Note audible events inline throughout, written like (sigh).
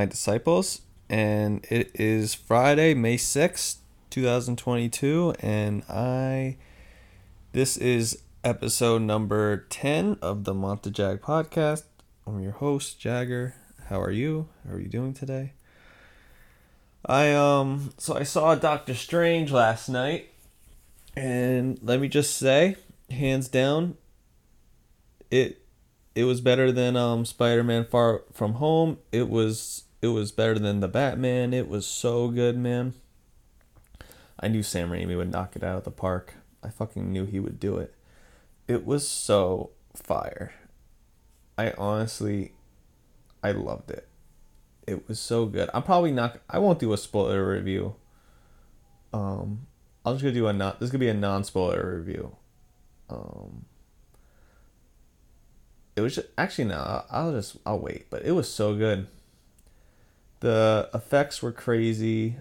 My disciples, and it is Friday, May 6th, 2022, and I this is episode number 10 of the Montajag podcast. I'm your host, Jagger. How are you? How are you doing today? I um so I saw Doctor Strange last night and let me just say, hands down, it it was better than um Spider-Man Far From Home. It was it was better than the Batman. It was so good, man. I knew Sam Raimi would knock it out of the park. I fucking knew he would do it. It was so fire. I honestly I loved it. It was so good. I'm probably not I won't do a spoiler review. Um I'm just gonna do a not this is gonna be a non spoiler review. Um it was just, actually no i'll just i'll wait but it was so good the effects were crazy.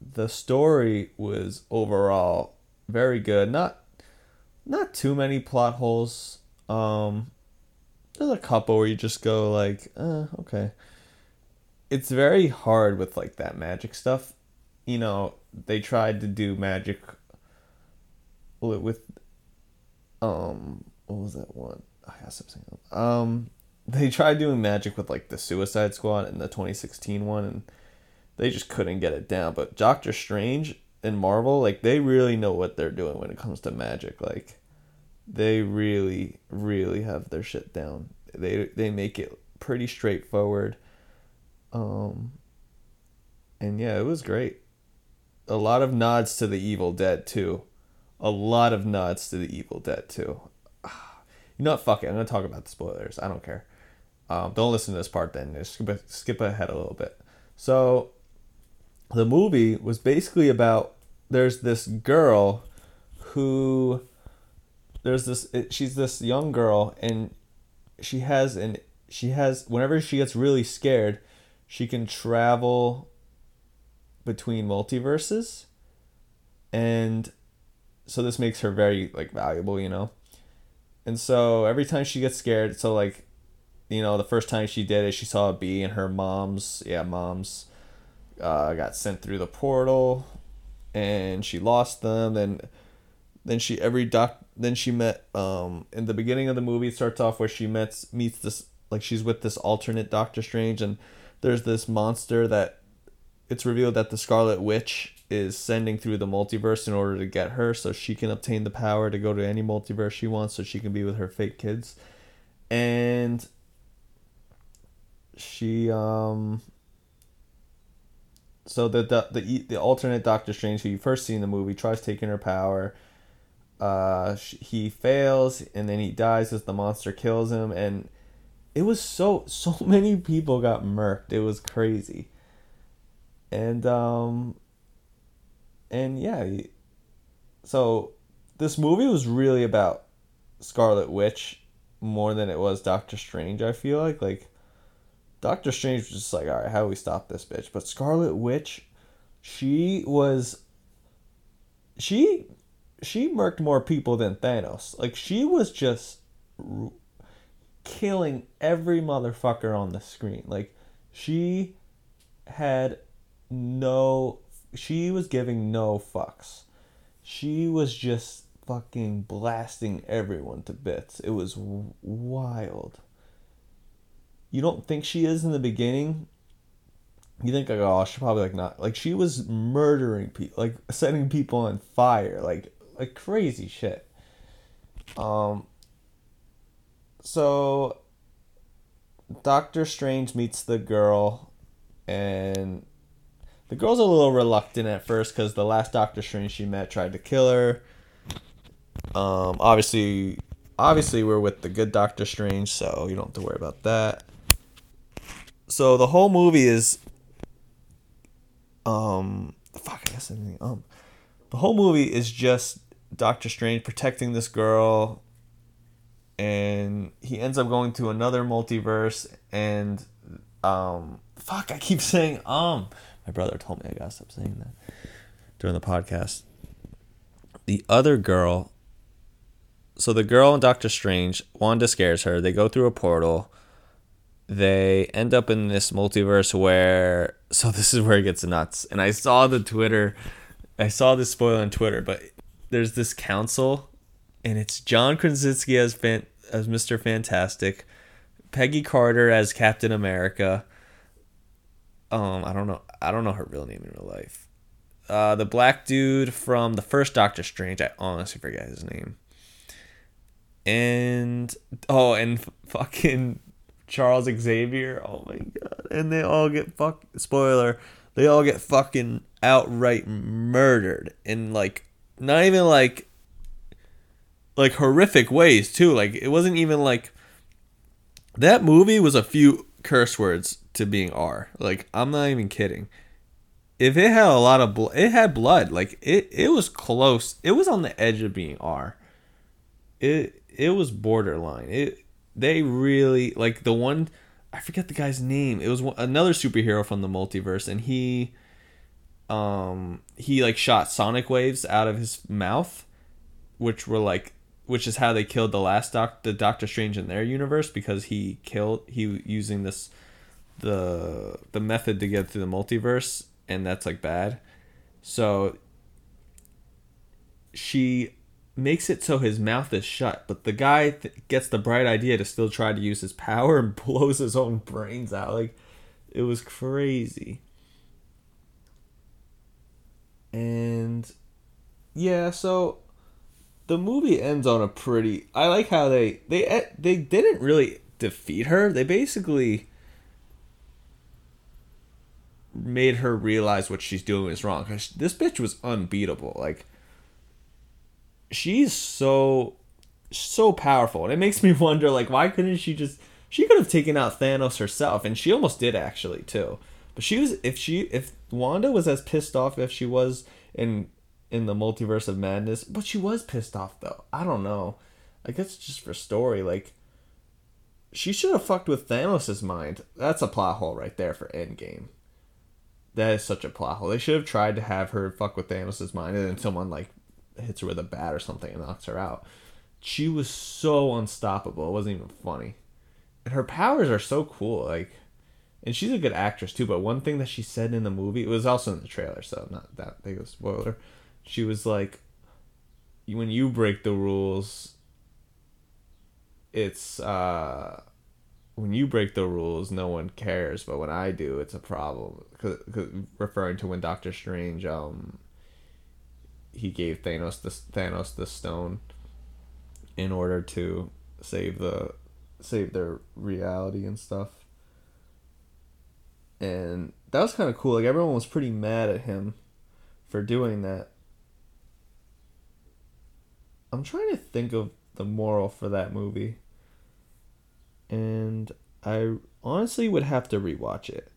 The story was overall very good. Not not too many plot holes. Um there's a couple where you just go like uh, okay. It's very hard with like that magic stuff. You know they tried to do magic with um what was that one? I have something. Um, they tried doing magic with like the Suicide Squad and the 2016 one, and they just couldn't get it down. But Doctor Strange and Marvel, like they really know what they're doing when it comes to magic. Like they really, really have their shit down. They they make it pretty straightforward. Um, and yeah, it was great. A lot of nods to the Evil Dead too. A lot of nods to the Evil Dead too. (sighs) You know what? Fuck it. I'm gonna talk about the spoilers. I don't care. Um, don't listen to this part then. Just skip, skip ahead a little bit. So, the movie was basically about there's this girl who there's this she's this young girl and she has an she has whenever she gets really scared she can travel between multiverses and so this makes her very like valuable you know and so every time she gets scared, so like, you know, the first time she did it, she saw a bee and her mom's, yeah, mom's, uh, got sent through the portal, and she lost them. Then, then she every doc, then she met, um, in the beginning of the movie, it starts off where she meets, meets this like she's with this alternate Doctor Strange, and there's this monster that it's revealed that the Scarlet Witch is sending through the multiverse in order to get her so she can obtain the power to go to any multiverse she wants so she can be with her fake kids and she um so the the the, the alternate Doctor Strange who you first see in the movie tries taking her power. Uh he fails and then he dies as the monster kills him. And it was so so (laughs) many people got murked. It was crazy. And um and yeah, so this movie was really about Scarlet Witch more than it was Doctor Strange. I feel like. Like Doctor Strange was just like, all right, how do we stop this bitch? But Scarlet Witch, she was, she, she murked more people than Thanos. Like she was just r- killing every motherfucker on the screen. Like she had no she was giving no fucks. She was just fucking blasting everyone to bits. It was w- wild. You don't think she is in the beginning? You think like, oh, she probably like not like she was murdering people, like setting people on fire, like like crazy shit. Um. So, Doctor Strange meets the girl, and the girl's a little reluctant at first because the last Doctor Strange she met tried to kill her. Um, obviously, obviously we're with the good Doctor Strange, so you don't have to worry about that. So the whole movie is, um, fuck, I guess anything. Um, the whole movie is just Doctor Strange protecting this girl, and he ends up going to another multiverse, and um, fuck, I keep (laughs) saying um my brother told me I gotta stop saying that during the podcast. The other girl, so the girl in Doctor Strange, Wanda scares her. They go through a portal. They end up in this multiverse where (laughs) so this is where it gets nuts. And I saw the Twitter I saw this spoiler on Twitter, but there's this council and it's John Krasinski as fan, as Mr. Fantastic, Peggy Carter as Captain America. Um, I don't know. I don't know her real name in real life. Uh, the black dude from the first Doctor Strange. I honestly forget his name. And oh, and fucking Charles Xavier. Oh my god! And they all get fuck. Spoiler. They all get fucking outright murdered in like not even like like horrific ways too. Like it wasn't even like that movie was a few curse words to being R. Like I'm not even kidding. If it had a lot of blood, it had blood. Like it, it was close. It was on the edge of being R. It, it was borderline. It, they really like the one. I forget the guy's name. It was one, another superhero from the multiverse, and he, um, he like shot sonic waves out of his mouth, which were like which is how they killed the last doc the Doctor Strange in their universe because he killed he using this the the method to get through the multiverse and that's like bad. So she makes it so his mouth is shut, but the guy th- gets the bright idea to still try to use his power and (laughs) blows his own brains out. Like it was crazy. And yeah, so the movie ends on a pretty. I like how they they eh, they didn't really defeat her. They basically made her realize what she's doing is wrong. This bitch was unbeatable. Like she's so so powerful, and it makes me (laughs) wonder like why couldn't she just she could have taken out Thanos herself, and she almost did actually too. But she was if she if Wanda was as pissed off if she was in in the multiverse of madness. But she was pissed off though. I don't know. I guess just for story, like she should have fucked with Thanos' mind. That's a plot hole right there for Endgame. That is such a plot hole. They should have tried to have her fuck with Thanos' mind and then someone like hits her with a bat or something and knocks her out. She was so unstoppable. It wasn't even funny. And her powers are so cool. Like and she's a good actress too, but one thing that she said in the movie, it was also in the trailer, so not that big of a spoiler she was like when you break the rules it's uh when you break the rules no one cares but when i do it's a problem Cause, cause referring to when doctor strange um he gave thanos the thanos the stone in order to save the save their reality and stuff and that was kind of cool like everyone was pretty mad at him for doing that I'm trying to think of the moral for that movie. And I honestly would have to rewatch it.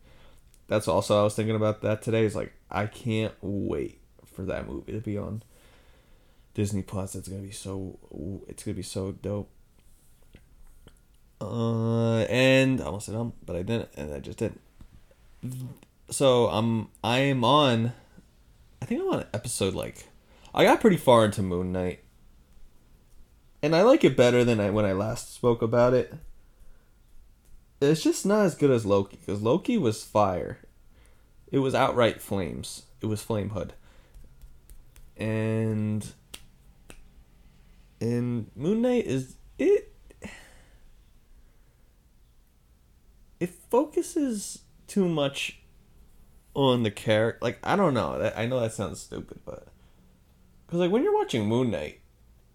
That's also I was thinking about that today. Is like I can't wait for that movie to be on Disney Plus. It's gonna be so it's gonna be so dope. Uh, and I almost said um, but I didn't, and I just didn't. So I'm I am on. I think I'm on episode like I got pretty far into Moon Knight and I like it better than I when I last spoke about it. It's just not as good as Loki because Loki was fire. It was outright flames. It was Flame Hood. And and Moon Knight is it it focuses too much on the character. Like I don't know. I know that sounds stupid, but because like when you're watching Moon Knight,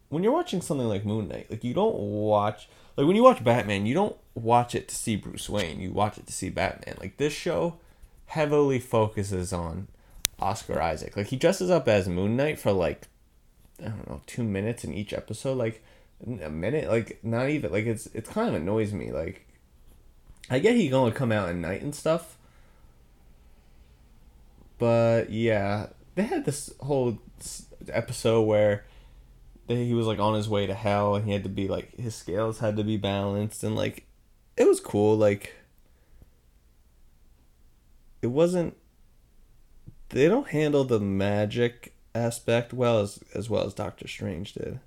when you're watching something like Moon Knight, like you don't watch like when you watch Batman, you don't watch it to see Bruce Wayne. You watch it to see Batman. Like this show heavily focuses on Oscar Isaac. Like he dresses up as Moon Knight for like I don't know, 2 minutes in each episode like a minute like not even like it's it's kind of annoys me like I get he gonna come out at night and stuff. But yeah, they had this whole episode where he was like on his way to hell and he had to be like his scales had to be balanced and like it was cool like it wasn't they don't handle the magic aspect well as as well as Doctor Strange did.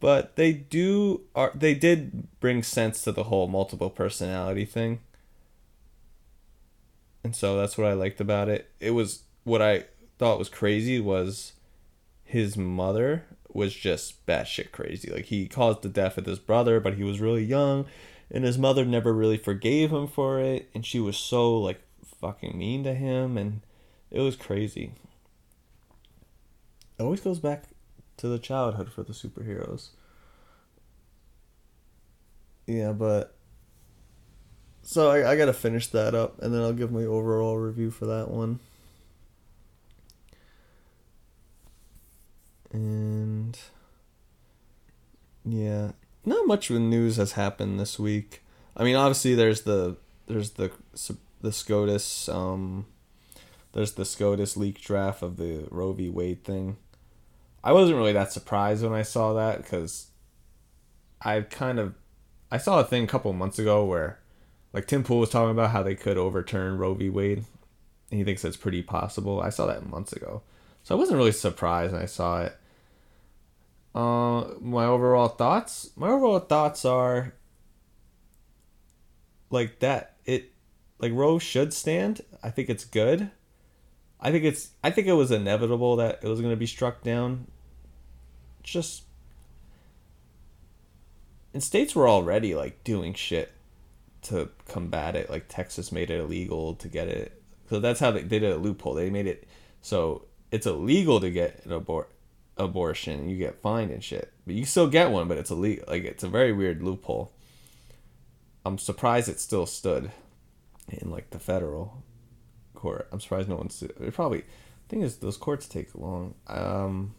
but they do are they did bring sense to the whole multiple personality thing. And so that's what I liked about it. It was what I thought was crazy was his mother was just batshit crazy. Like he caused the death of his brother, but he was really young, and his mother never really forgave him for it, and she was so like fucking mean to him, and it was crazy. It always goes back to the childhood for the superheroes. Yeah, but so I, I gotta finish that up, and then I'll give my overall review for that one. And yeah, not much news has happened this week. I mean, obviously there's the there's the the SCOTUS um there's the SCOTUS leak draft of the Roe v. Wade thing. I wasn't really that surprised when I saw that because I kind of I saw a thing a couple months ago where like Tim Pool was talking about how they could overturn Roe v. Wade. And he thinks that's pretty possible. I saw that months ago. So I wasn't really surprised when I saw it. Uh, my overall thoughts? My overall thoughts are like that like Roe should stand. I think it's good. I think it's I think it was inevitable that it was going to be struck down. Just and states were already like doing shit to combat it. Like Texas made it illegal to get it. So that's how they did a loophole. They made it so it's illegal to get an abort abortion. You get fined and shit. But you still get one, but it's illegal. Like it's a very weird loophole. I'm surprised it still stood in like the federal court. I'm surprised no one's. It probably. Thing is, those courts take long. Um.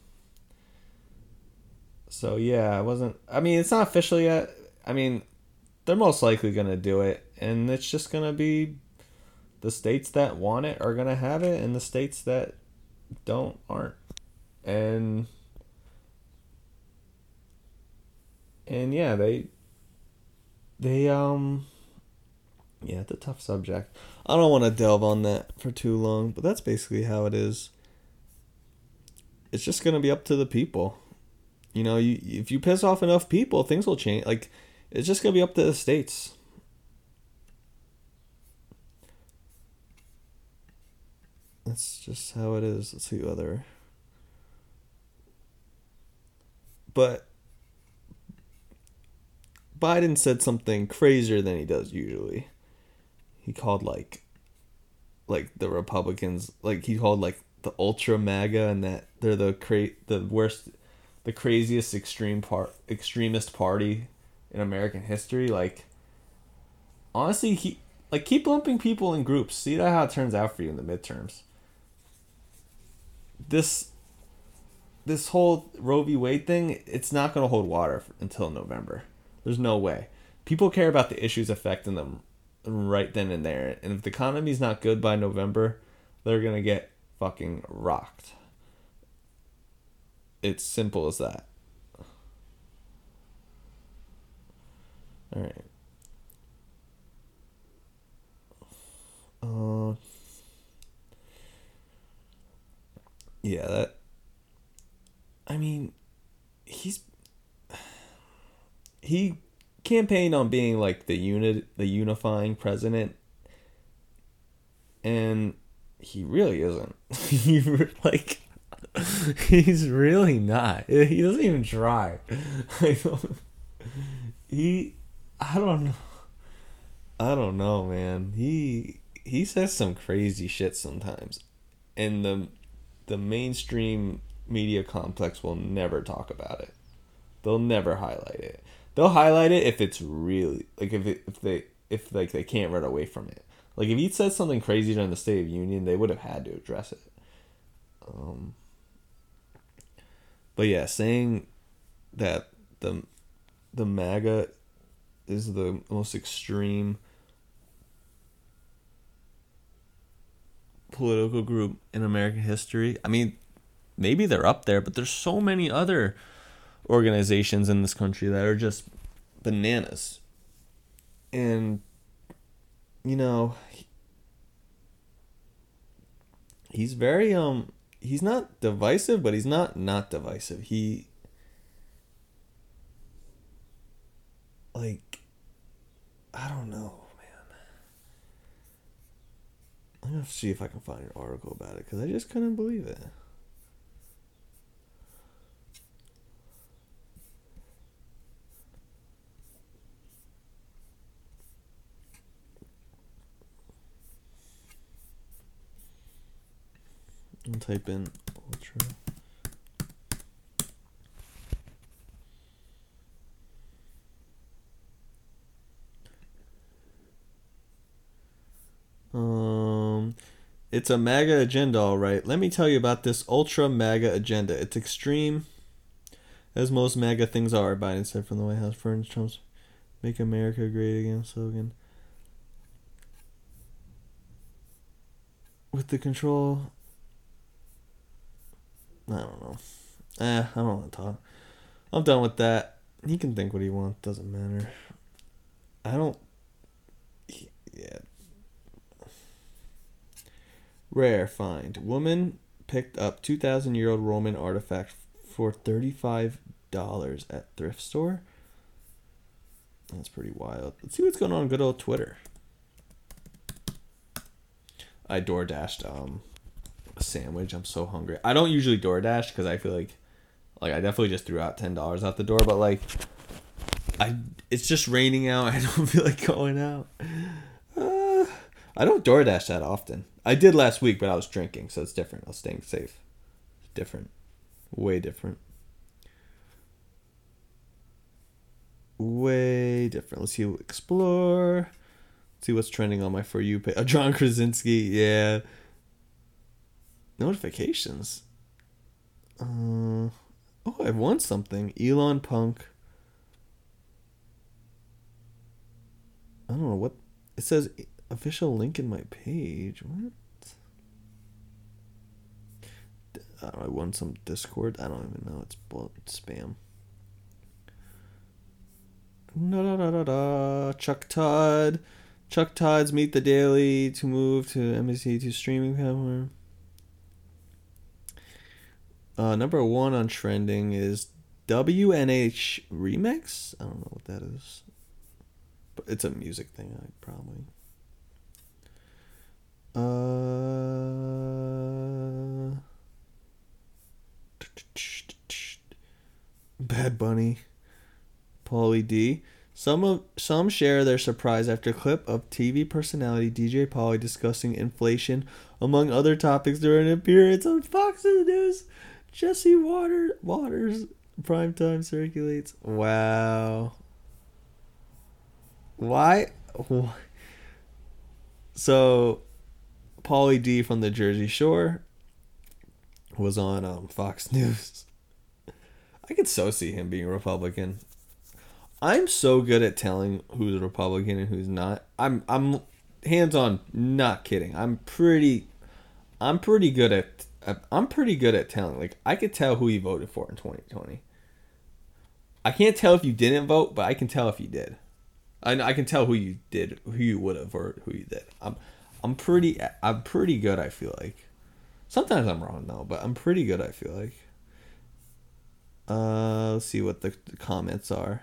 So yeah, I wasn't. I mean, it's not official yet. I mean, they're most likely gonna do it, and it's just gonna be the states that want it are gonna have it, and the states that don't aren't. And and yeah, they they um yeah, it's a tough subject. I don't want to delve on that for too long, but that's basically how it is. It's just going to be up to the people. You know, you if you piss off enough people, things will change. Like it's just going to be up to the states. That's just how it is. Let's see other. But Biden said something crazier than he does usually he called like like the Republicans like he called like the ultra MAGA and that they're the cra- the worst the craziest extreme part extremist party in American history like honestly he like keep lumping people in groups see that how it turns out for you in the midterms this this whole Roe v. Wade thing, it's not going to hold water until November. There's no way. People care about the issues affecting them right then and there. And if the economy's not good by November, they're going to get fucking rocked. It's simple as that. All right. Uh, yeah, that. I mean, he's. (sighs) He campaigned on being like the unit the unifying president and he really isn't. (laughs) He like (laughs) he's really not. He doesn't even try. (laughs) He i don't know. I don't know man. He he says some crazy shit sometimes and the the mainstream media complex will never talk about it. They'll never highlight it they'll highlight it if it's really like if it, if they if like they can't run away from it. Like if he said something crazy during the State of Union, they would have had to address it. Um, but yeah, saying that the the MAGA is the most extreme political group in American history. I mean, maybe they're up there, but there's so many other organizations in this country that are just bananas. And, you know, he's very, um, he's not divisive, but he's not not divisive. He, like I don't know, man. I'm gonna see if I can find an article about it because I just couldn't believe it. Type in ultra. Um, it's a MAGA agenda, all right. Let me tell you about this ultra MAGA agenda. It's extreme, as most MAGA things are. Biden said from the White House. For Trump's "Make America Great Again" slogan. With the control, I don't know. Eh, I don't want to talk. I'm done with that. He can think what he wants. Doesn't matter. I don't. Yeah, Rare find. Woman picked up 2,000 year old Roman artifact for $35 at thrift store. That's pretty wild. Let's see what's going on good old Twitter. I door dashed um, a sandwich. I'm so hungry. I don't usually door dash because I feel like, like I definitely just threw out ten dollars out the door. But like, I it's just raining out. (laughs) I don't feel like going out. Uh, (sighs) I don't DoorDash that often. I did last week, but I was drinking, so it's different. I was staying safe. different. Way different. Way different. Let's see. Explore. Let's see what's trending on my For You page. Oh, John Krasinski. Yeah. Notifications. Uh, oh, I won something. Elon Punk. I don't know what. It says official link in my page. What? I, won some Discord. I don't even know. It's spam. Da, da, da, da, da. Chuck Todd. Chuck Todd's Meet the Daily to move to NBC2 streaming platform. Uh, number one on trending is WNH Remix. I don't know what that is. But it's a music thing, I probably. Uh, Bad Bunny, Pauly D. Some of some share their surprise after clip of TV personality DJ Pauly discussing inflation among other topics during an appearance on Fox News. Jesse Water Watters primetime circulates. Wow. Why? So Pauly D from the Jersey Shore was on um, Fox (laughs) News. I could so see him being Republican. I'm so good at telling who's a Republican and who's not. I'm I'm hands on, not kidding. I'm pretty I'm pretty good at I'm pretty good at telling. Like I could tell who you voted for in 2020. I can't tell if you didn't vote, but I can tell if you did. I I can tell who you did, who you would have, or who you did. I'm I'm pretty I'm pretty good. I feel like. Sometimes I'm wrong though, but I'm pretty good. I feel like. Uh, let's see what the, the comments are.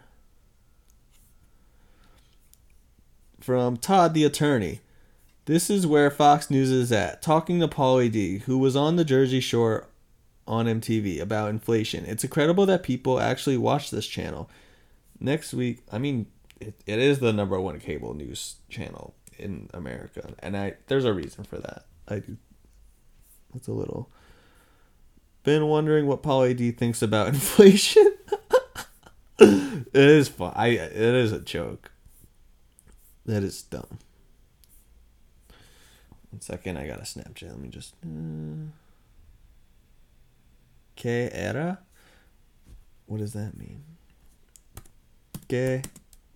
From Todd the attorney. This is where Fox News is at, talking to Pauly D, who was on the Jersey Shore on MTV about inflation. It's incredible that people actually watch this channel. Next week, I mean, it, it is the number one cable news channel in America, and I there's a reason for that. I do. It's a little. Been wondering what Pauly D thinks about (laughs) inflation. it is fun. I it is a joke. That is dumb. One second, I got a Snapchat. Let me just. Uh, que era? What does that mean? Que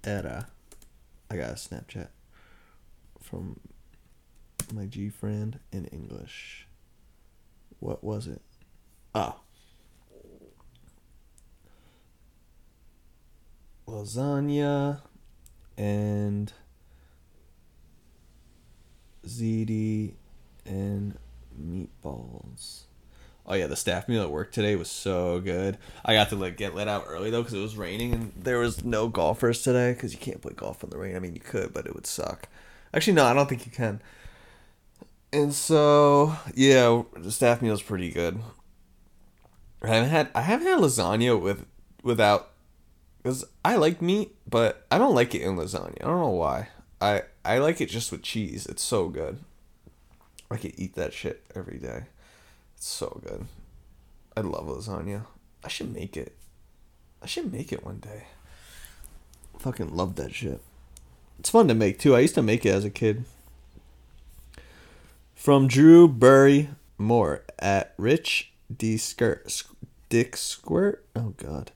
era? I got a Snapchat from my G friend in English. What was it? Ah. Lasagna and ziti and meatballs. Oh yeah, the staff meal at work today was so good. I got to like get let out early though because it was raining and there was no golfers today because you can't play golf in the rain. I mean, you could, but it would suck. Actually, no, I don't think you can. And so yeah, the staff meal is pretty good. I haven't had I haven't had lasagna with without because I like meat, but I don't like it in lasagna. I don't know why. I I like it just with cheese. It's so good. I could eat that shit every day. It's so good. I love lasagna. I should make it. I should make it one day. Fucking love that shit. It's fun to make too. I used to make it as a kid. From Drew Burry Moore at Rich D Skirt Dick Squirt. Oh God.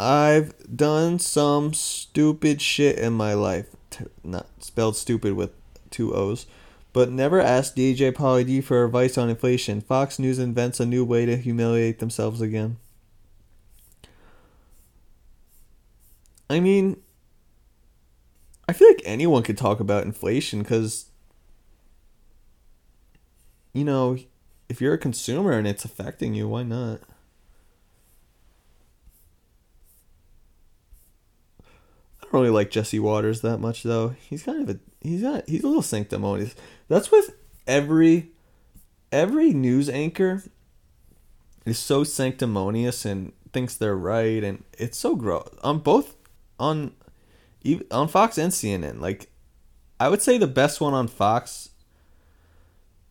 I've done some stupid shit in my life. Not spelled stupid with two O's but never asked DJ Pauly D for advice on inflation. Fox News invents a new way to humiliate themselves again. I mean, I feel like anyone could talk about inflation because, you know, if you're a consumer and it's affecting you, why not? Don't really like Jesse Watters that much, though. He's kind of a he's got he's a little sanctimonious. That's with every every news anchor is so sanctimonious and thinks they're right and it's so gross on both on on Fox and CNN. Like I would say the best one on Fox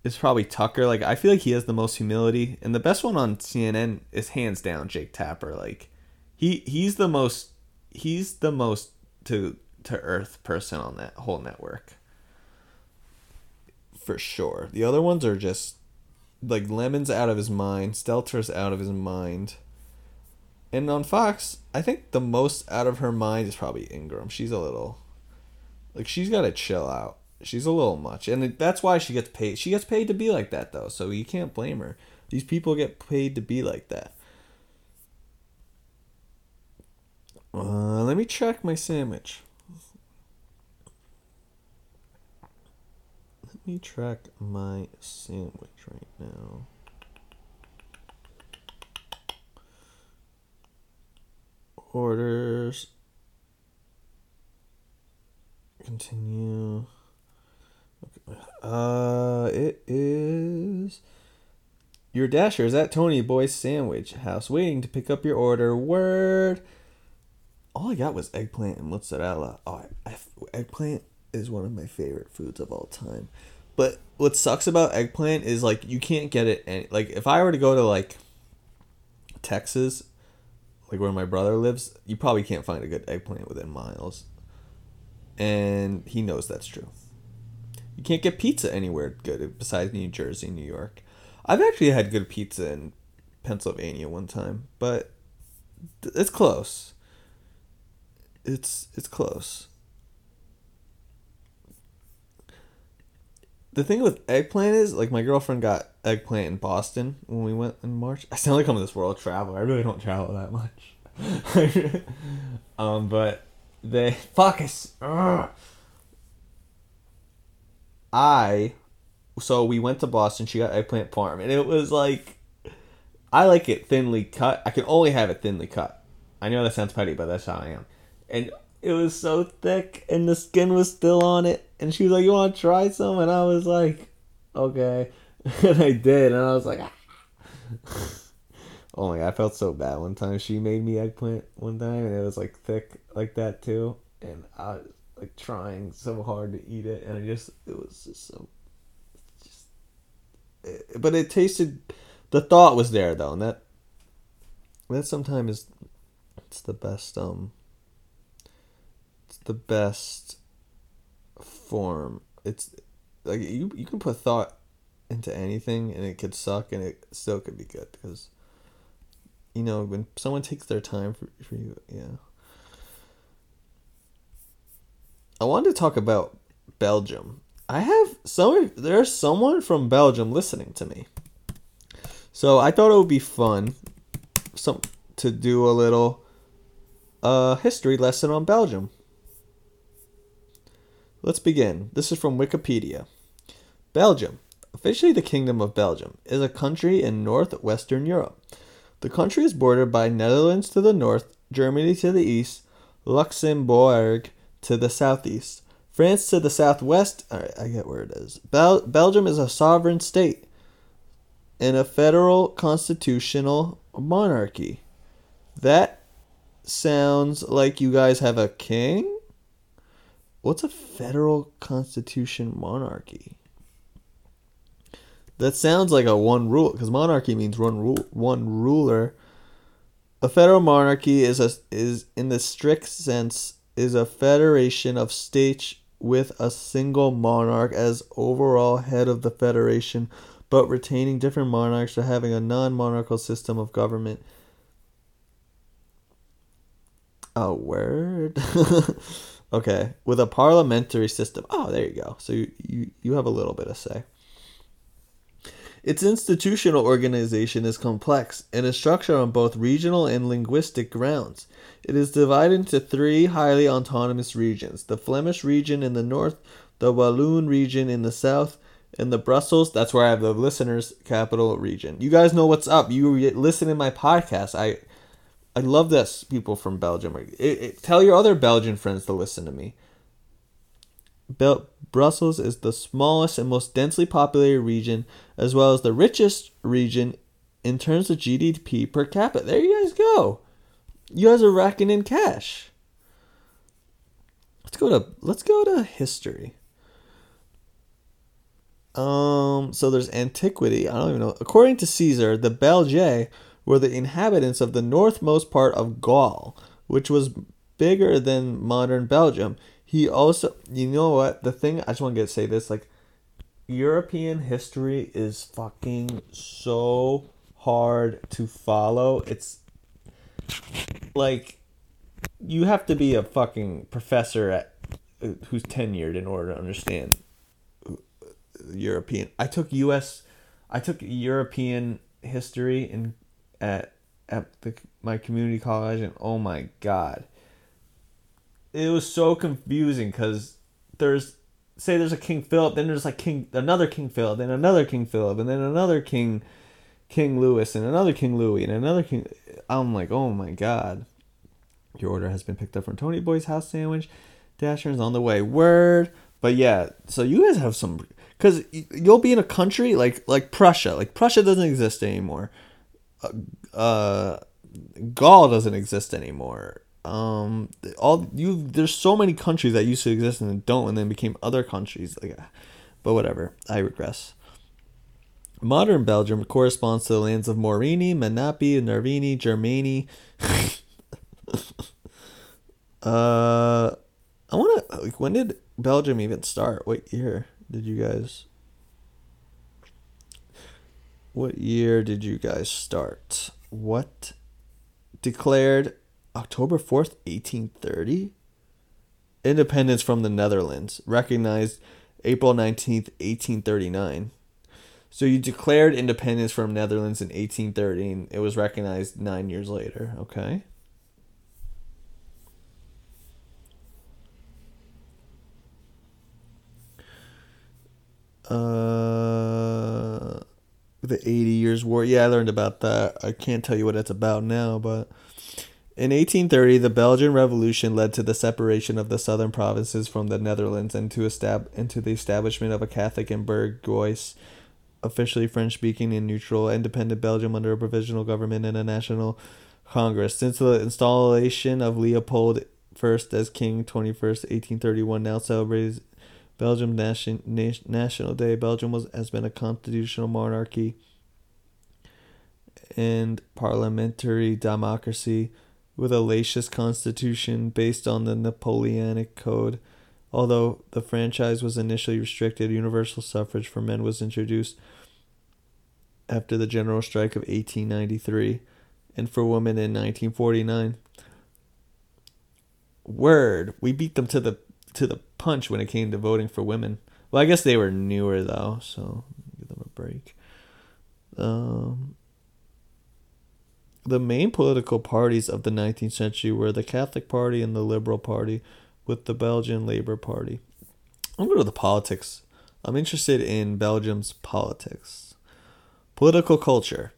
is probably Tucker. Like I feel like he has the most humility and the best one on CNN is hands down Jake Tapper. Like he he's the most he's the most to to earth person on that whole network. For sure. The other ones are just like Lemon's out of his mind, Stelter's out of his mind. And on Fox, I think the most out of her mind is probably Ingraham She's a little like she's got to chill out. She's a little much. And that's why she gets paid. She gets paid to be like that though, so you can't blame her. These people get paid to be like that. Uh, let me check my sandwich. Let me track my sandwich right now. Orders. Continue. Uh, it is. Your dasher is at Tony Boy's Sandwich House waiting to pick up your order. Word. All I got was eggplant and mozzarella. Oh, I, I, eggplant is one of my favorite foods of all time. But what sucks about eggplant is like you can't get it any like if I were to go to like Texas, like where my brother lives, you probably can't find a good eggplant within miles. And he knows that's true. You can't get pizza anywhere good besides New Jersey, New York. I've actually had good pizza in Pennsylvania one time, but it's close. It's it's close. the thing with eggplant is like my girlfriend got eggplant in Boston when we went in March. I sound like I'm this world traveler. I really don't travel that much. (laughs) um, but they fuck us. I so we went to Boston. She got eggplant parm, and it was like I like it thinly cut. I can only have it thinly cut. I know that sounds petty, but that's how I am. And it was so thick, and the skin was still on it and she was like, "You want to try some?" And I was like, "Okay," (laughs) and I did, and I was like, ah. (laughs) "Oh my god!" I felt so bad one time. She made me eggplant one time, and it was like thick like that too, and I was like trying so hard to eat it, and I just it was just so, just, it, but it tasted. The thought was there though, and that that sometimes is it's the best um the best form. It's like you you can put thought into anything and it could suck and it still could be good because you know when someone takes their time for, for you yeah. I wanted to talk about belgium. I have some there's someone from belgium listening to me. So i thought it would be fun some to do a little uh history lesson on belgium Let's begin. This is from Wikipedia. Belgium, officially the Kingdom of Belgium, is a country in northwestern Europe. The country is bordered by Netherlands to the north, Germany to the east, Luxembourg to the southeast, France to the southwest. All right, I get where it is. Bel- Belgium is a sovereign state in a federal constitutional monarchy. That sounds like you guys have a king? What's a federal constitution monarchy? That sounds like a one rule because monarchy means one rule, one ruler. A federal monarchy is a is in the strict sense is a federation of states with a single monarch as overall head of the federation, but retaining different monarchs or having a non-monarchical system of government. A word. (laughs) okay, with a parliamentary system. Oh, there you go. So you, you, have a little bit of say. Its institutional organization is complex and is structured on both regional and linguistic grounds. It is divided into three highly autonomous regions the Flemish region in the north, the Walloon region in the south, and the Brussels, that's where I have the listeners' capital region. You guys know what's up. You listen in my podcast. I I love this, people from Belgium. It, it, tell your other Belgian friends to listen to me. Bel- Brussels is the smallest and most densely populated region, as well as the richest region in terms of GDP per capita. There you guys go. You guys are racking in cash. Let's go to let's go to history. Um, so there's antiquity. I don't even know. According to Caesar, the Belgae were the inhabitants of the northmost part of Gaul, which was bigger than modern Belgium. He also, you know what? The thing I just want to get say this like, European history is fucking so hard to follow. It's like you have to be a fucking professor at uh, who's tenured in order to understand uh, European. I took U.S. I took European history in at at the, my community college, and oh my god, it was so confusing because there's say there's a King Philip, then there's like King another King Philip, then another King Philip, and then another King King Louis, and another King Louis, and another King. I'm like, oh my god. Your order has been picked up from Tony Boy's house sandwich. Dasher's on the way. Word. But yeah, so you guys have some because you'll be in a country like like Prussia. Like Prussia doesn't exist anymore. Uh, Gaul doesn't exist anymore. Um all you there's so many countries that used to exist and don't and then became other countries like but whatever i regress. Modern belgium corresponds to the lands of morini menapi nervini Germani. (laughs) uh i want to like when did belgium even start? What year did you guys what year did you guys start what declared October 4th, 1830? Independence from the Netherlands, recognized April 19th, 1839. So you declared independence from Netherlands in 1830 and it was recognized 9 years later, okay? Uh the 80 years war. Yeah, I learned about that. I can't tell you what it's about now, but in 1830, the Belgian Revolution led to the separation of the southern provinces from the Netherlands and to, estab- into the establishment of a Catholic and bourgeois, officially French speaking and neutral, independent Belgium under a provisional government and a national Congress. Since the installation of Leopold I as King, 21st, 1831, now celebrates Belgium Nation- National Day. Belgium was, has been a constitutional monarchy and parliamentary democracy with a laxious constitution based on the Napoleonic Code. Although the franchise was initially restricted, universal suffrage for men was introduced after the general strike of 1893 and for women in 1949. Word, we beat them to the to the punch when it came to voting for women. Well, I guess they were newer though, so give them a break. Um, the main political parties of the 19th century were the Catholic Party and the Liberal Party, with the Belgian Labour Party. I'm going to the politics I'm interested in Belgium's politics. Political culture.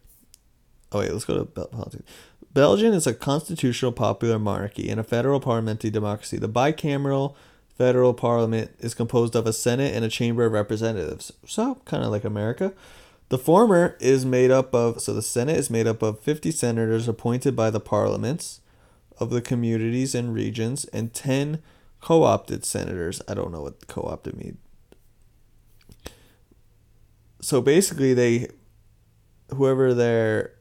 Oh, wait, let's go to politics. Belgium is a constitutional popular monarchy and a federal parliamentary democracy. The bicameral federal parliament is composed of a Senate and a Chamber of Representatives. So, kind of like America. The former is made up of, so the Senate is made up of 50 senators appointed by the parliaments of the communities and regions and 10 co opted senators. I don't know what co opted means. So basically, they, whoever their,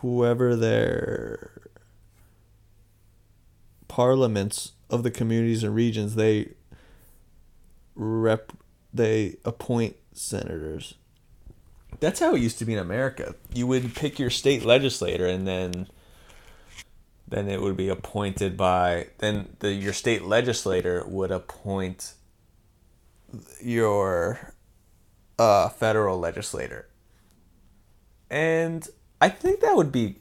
whoever their parliaments of the communities and regions, they rep, they appoint senators. That's how it used to be in America. You would pick your state legislator and then then it would be appointed by then the your state legislator would appoint your uh, federal legislator. And I think that would be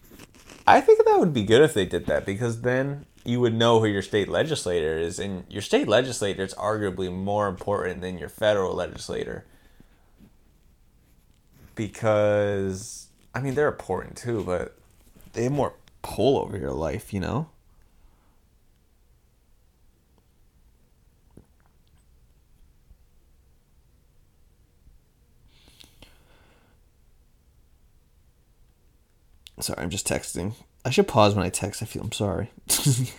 I think that would be good if they did that because then you would know who your state legislator is and your state legislator is arguably more important than your federal legislator because I mean they're important too, but they have more pull over your life, you know? Sorry, I'm just texting. I should pause when I text. I feel I'm sorry. (laughs)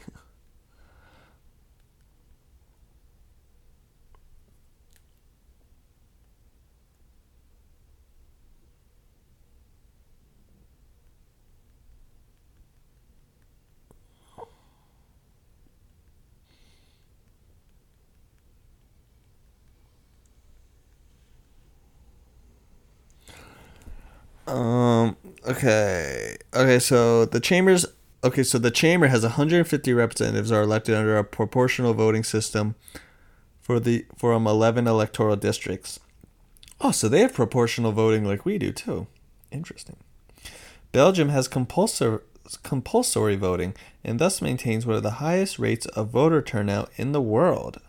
Um. Okay. Okay. So the chambers. Okay. So the chamber has 150 representatives are elected under a proportional voting system for the from 11 electoral districts. Oh, so they have proportional voting like we do too. Interesting. Belgium has compulsory compulsory voting and thus maintains one of the highest rates of voter turnout in the world.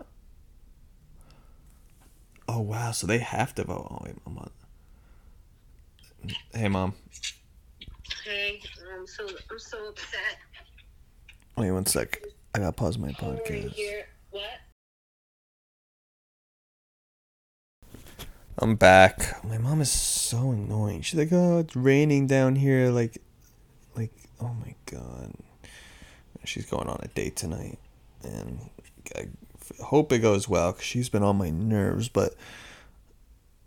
Oh wow! So they have to vote. Oh wait, I'm. Hey, mom. Hey, I'm so I'm so upset. Wait one sec. I gotta pause my podcast. I'm back. My mom is so annoying. She's like, "Oh, it's raining down here." Like, like, oh my god. She's going on a date tonight, and I hope it goes well because she's been on my nerves. But,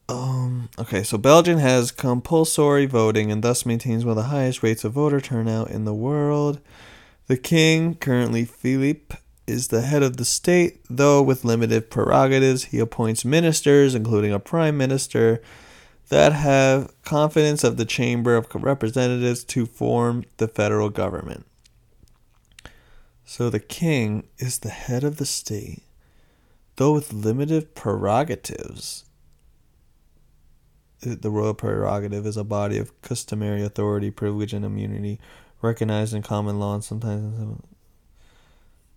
um, okay. So Belgium has compulsory voting and thus maintains one of the highest rates of voter turnout in the world. The king, currently Philippe, is the head of the state, though with limited prerogatives. He appoints ministers, including a prime minister, that have confidence of the Chamber of Representatives to form the federal government. So the king is the head of the state, though with limited prerogatives. The royal prerogative is a body of customary authority, privilege, and immunity recognized in common law and sometimes.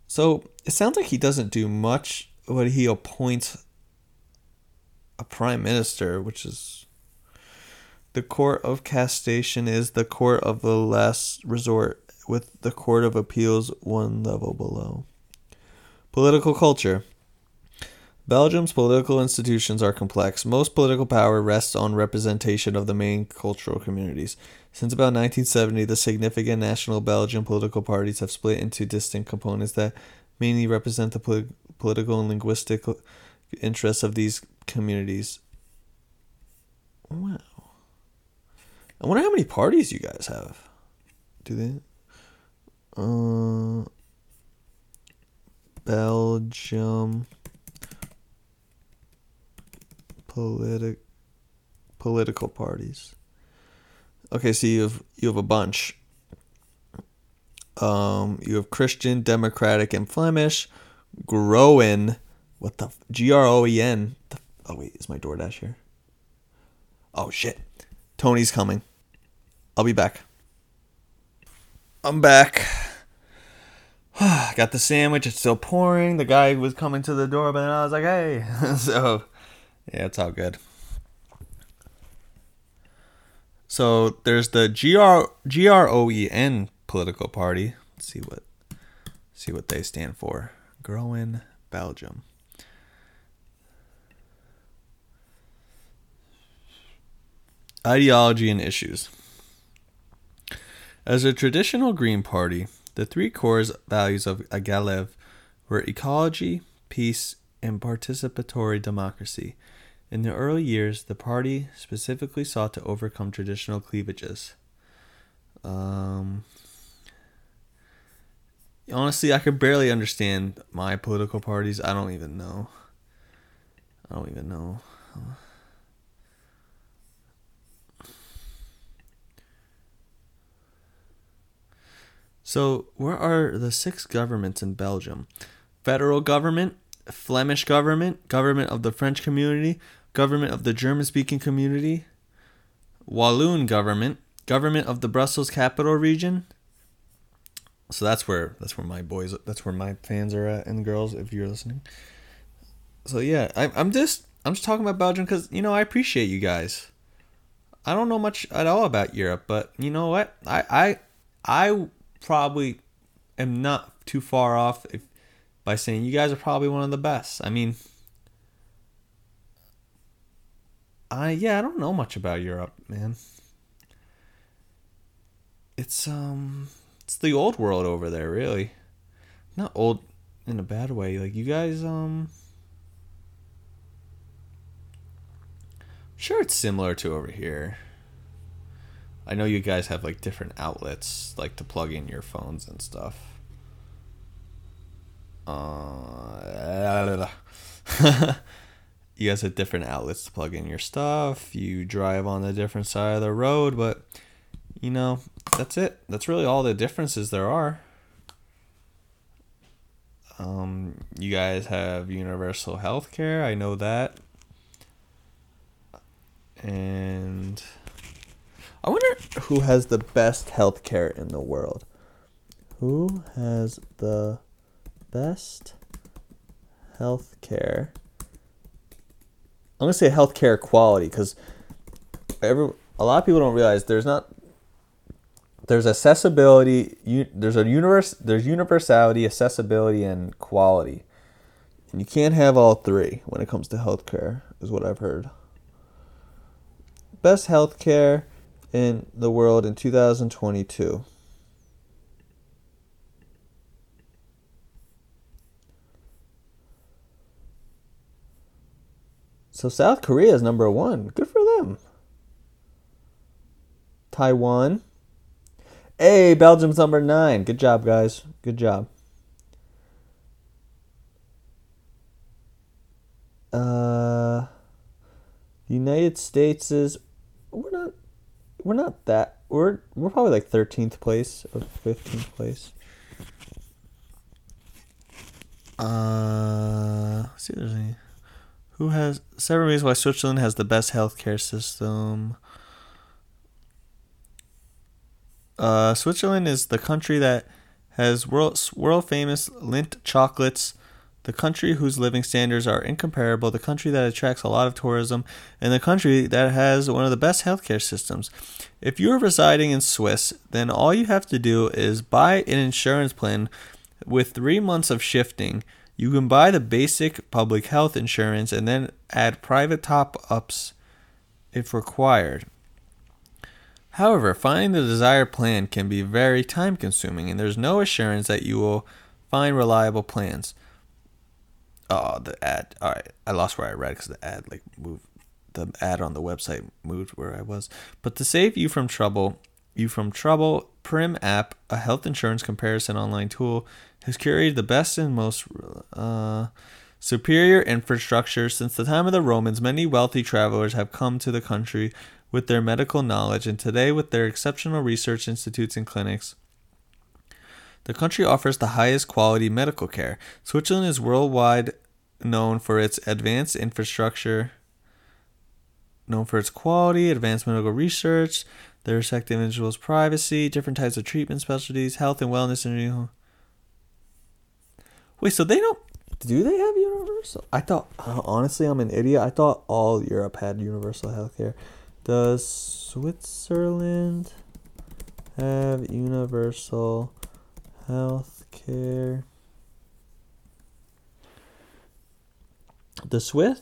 So it sounds like he doesn't do much, but he appoints a prime minister, which is the court of cassation is the court of the last resort, with the court of appeals one level below. Political culture. Belgium's political institutions are complex. Most political power rests on representation of the main cultural communities. Since about 1970, the significant national Belgian political parties have split into distinct components that mainly represent the polit- political and linguistic interests of these communities. Wow. I wonder how many parties you guys have. Do they? Uh, Belgium politic political parties. Okay, so you have you have a bunch. Um, you have Christian, Democratic, and Flemish. Groen, what the G R O E N? Oh wait, is my DoorDash here? Oh shit, Tony's coming. I'll be back. I'm back. (sighs) got the sandwich. It's still pouring. The guy was coming to the door, but then I was like, hey. (laughs) so, yeah, it's all good. So there's the GR GROEN political party. Let's see what see what they stand for. Groen Belgium. Ideology and issues. As a traditional Green Party, the three core values of Agalev were ecology, peace, and participatory democracy. In the early years, the party specifically sought to overcome traditional cleavages. Um, honestly, I could barely understand my political parties. I don't even know. I don't even know. So, where are the six governments in Belgium? Federal government, Flemish government, government of the French community, government of the German speaking community, Walloon government, government of the Brussels capital region. So that's where that's where my boys that's where my fans are at and girls if you're listening. So yeah, I, I'm just I'm just talking about Belgium because you know I appreciate you guys. I don't know much at all about Europe, but you know what? I I I probably am not too far off if by saying you guys are probably one of the best. I mean, I yeah, I don't know much about Europe, man. It's um it's the old world over there, really. Not old in a bad way. Like you guys um Sure it's similar to over here. I know you guys have like different outlets like to plug in your phones and stuff. Uh (laughs) (laughs) you guys have different outlets to plug in your stuff. You drive on a different side of the road, but you know, that's it. That's really all the differences there are. Um, you guys have universal health care. I know that. And I wonder who has the best health care in the world. Who has the best health care I'm gonna say healthcare quality because every a lot of people don't realize there's not there's accessibility you, there's a universe there's universality accessibility and quality. And you can't have all three when it comes to healthcare is what i've heard. Best healthcare in the world in 2022 So South Korea is number one. Good for them. Taiwan. Hey, Belgium's number nine. Good job, guys. Good job. Uh, the United States is we're not we're not that we're we're probably like thirteenth place or fifteenth place. Uh, see if there's any. Who has seven reasons why Switzerland has the best healthcare system? Uh, Switzerland is the country that has world world famous Lindt chocolates. The country whose living standards are incomparable, the country that attracts a lot of tourism, and the country that has one of the best healthcare systems. If you're residing in Swiss, then all you have to do is buy an insurance plan with three months of shifting you can buy the basic public health insurance and then add private top ups if required. However, finding the desired plan can be very time consuming, and there's no assurance that you will find reliable plans. Oh, the ad. All right, I lost where I read because the ad like moved. The ad on the website moved where I was. But to save you from trouble, you from trouble, Prim app, a health insurance comparison online tool, has curated the best and most uh, superior infrastructure since the time of the Romans. Many wealthy travelers have come to the country with their medical knowledge, and today, with their exceptional research institutes and clinics, the country offers the highest quality medical care. Switzerland is worldwide known for its advanced infrastructure, known for its quality, advanced medical research, the respect individual's privacy, different types of treatment specialties, health and wellness, and Wait, so they don't? Do they have universal? I thought uh, honestly, I'm an idiot. I thought all Europe had universal healthcare. Does Switzerland have universal healthcare? The Swiss,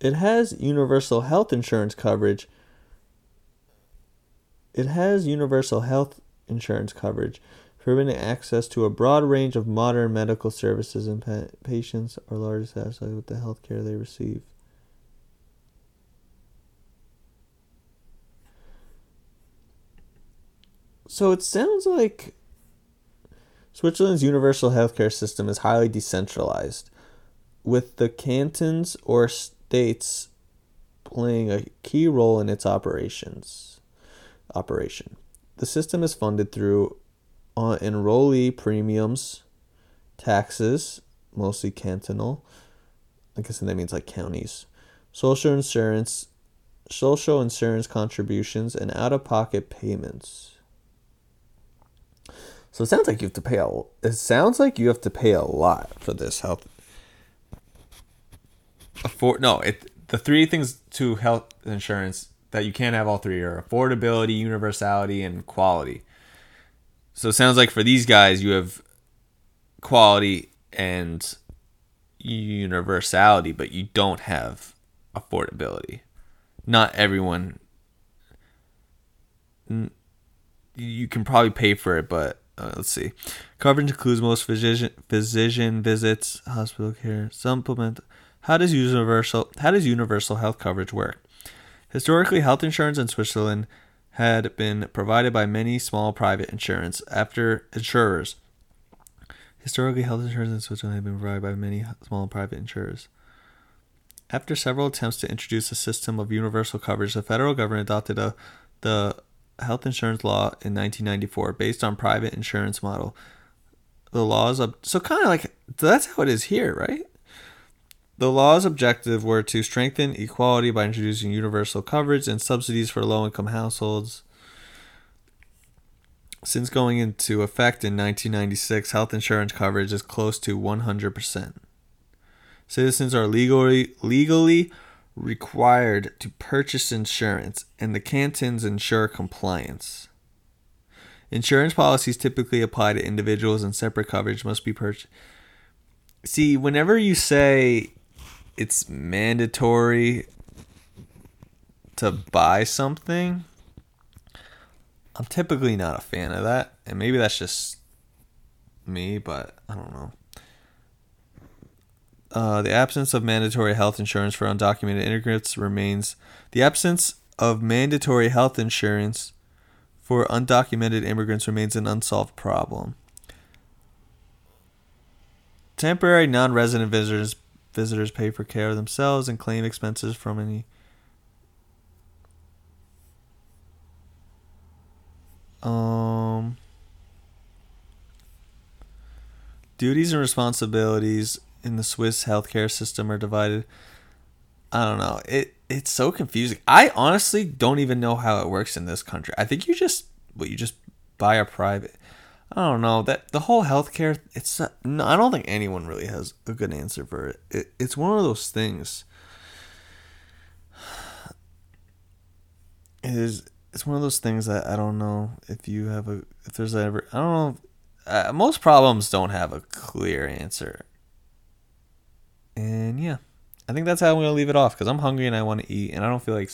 it has universal health insurance coverage. It has universal health insurance coverage, permitting access to a broad range of modern medical services, and pa- patients are largely satisfied with the health care they receive. So it sounds like Switzerland's universal healthcare system is highly decentralized, with the cantons or states playing a key role in its operations. Operation. The system is funded through uh, enrollee premiums, taxes, mostly cantonal. I guess that means like counties, social insurance, social insurance contributions, and out-of-pocket payments. So it sounds like you have to pay a. It sounds like you have to pay a lot for this health. Afford no, it the three things to health insurance that you can't have all three are affordability, universality, and quality. So it sounds like for these guys, you have quality and universality, but you don't have affordability. Not everyone. You can probably pay for it, but uh, let's see. Coverage includes most physician physician visits, hospital care, supplement. How does universal How does universal health coverage work? Historically, health insurance in Switzerland had been provided by many small private insurance after insurers. Historically, health insurance in Switzerland had been provided by many small private insurers. After several attempts to introduce a system of universal coverage, the federal government adopted a, the health insurance law in 1994 based on private insurance model. The laws of so kind of like that's how it is here, right? The law's objective were to strengthen equality by introducing universal coverage and subsidies for low income households. Since going into effect in 1996, health insurance coverage is close to 100%. Citizens are legally legally required to purchase insurance, and the cantons ensure compliance. Insurance policies typically apply to individuals, and separate coverage must be purchased. See, whenever you say it's mandatory to buy something, I'm typically not a fan of that. And maybe that's just me, but I don't know. Uh, the absence of mandatory health insurance for undocumented immigrants remains. The absence of mandatory health insurance for undocumented immigrants remains an unsolved problem. Temporary non resident visitors visitors pay for care themselves and claim expenses from any um duties and responsibilities in the Swiss healthcare system are divided. I don't know. It it's so confusing. I honestly don't even know how it works in this country. I think you just what you just buy a private I don't know that the whole healthcare. It's not, no, I don't think anyone really has a good answer for it. it. It's one of those things. It is. It's one of those things that I don't know if you have a if there's ever I don't know. Uh, most problems don't have a clear answer. And yeah, I think that's how I'm gonna leave it off because I'm hungry and I want to eat and I don't feel like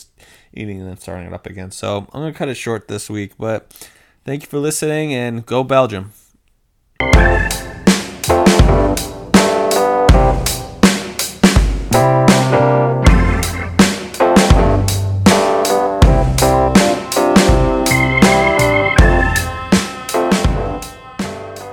eating and then starting it up again. So I'm gonna cut it short this week, but Thank you for listening and go Belgium.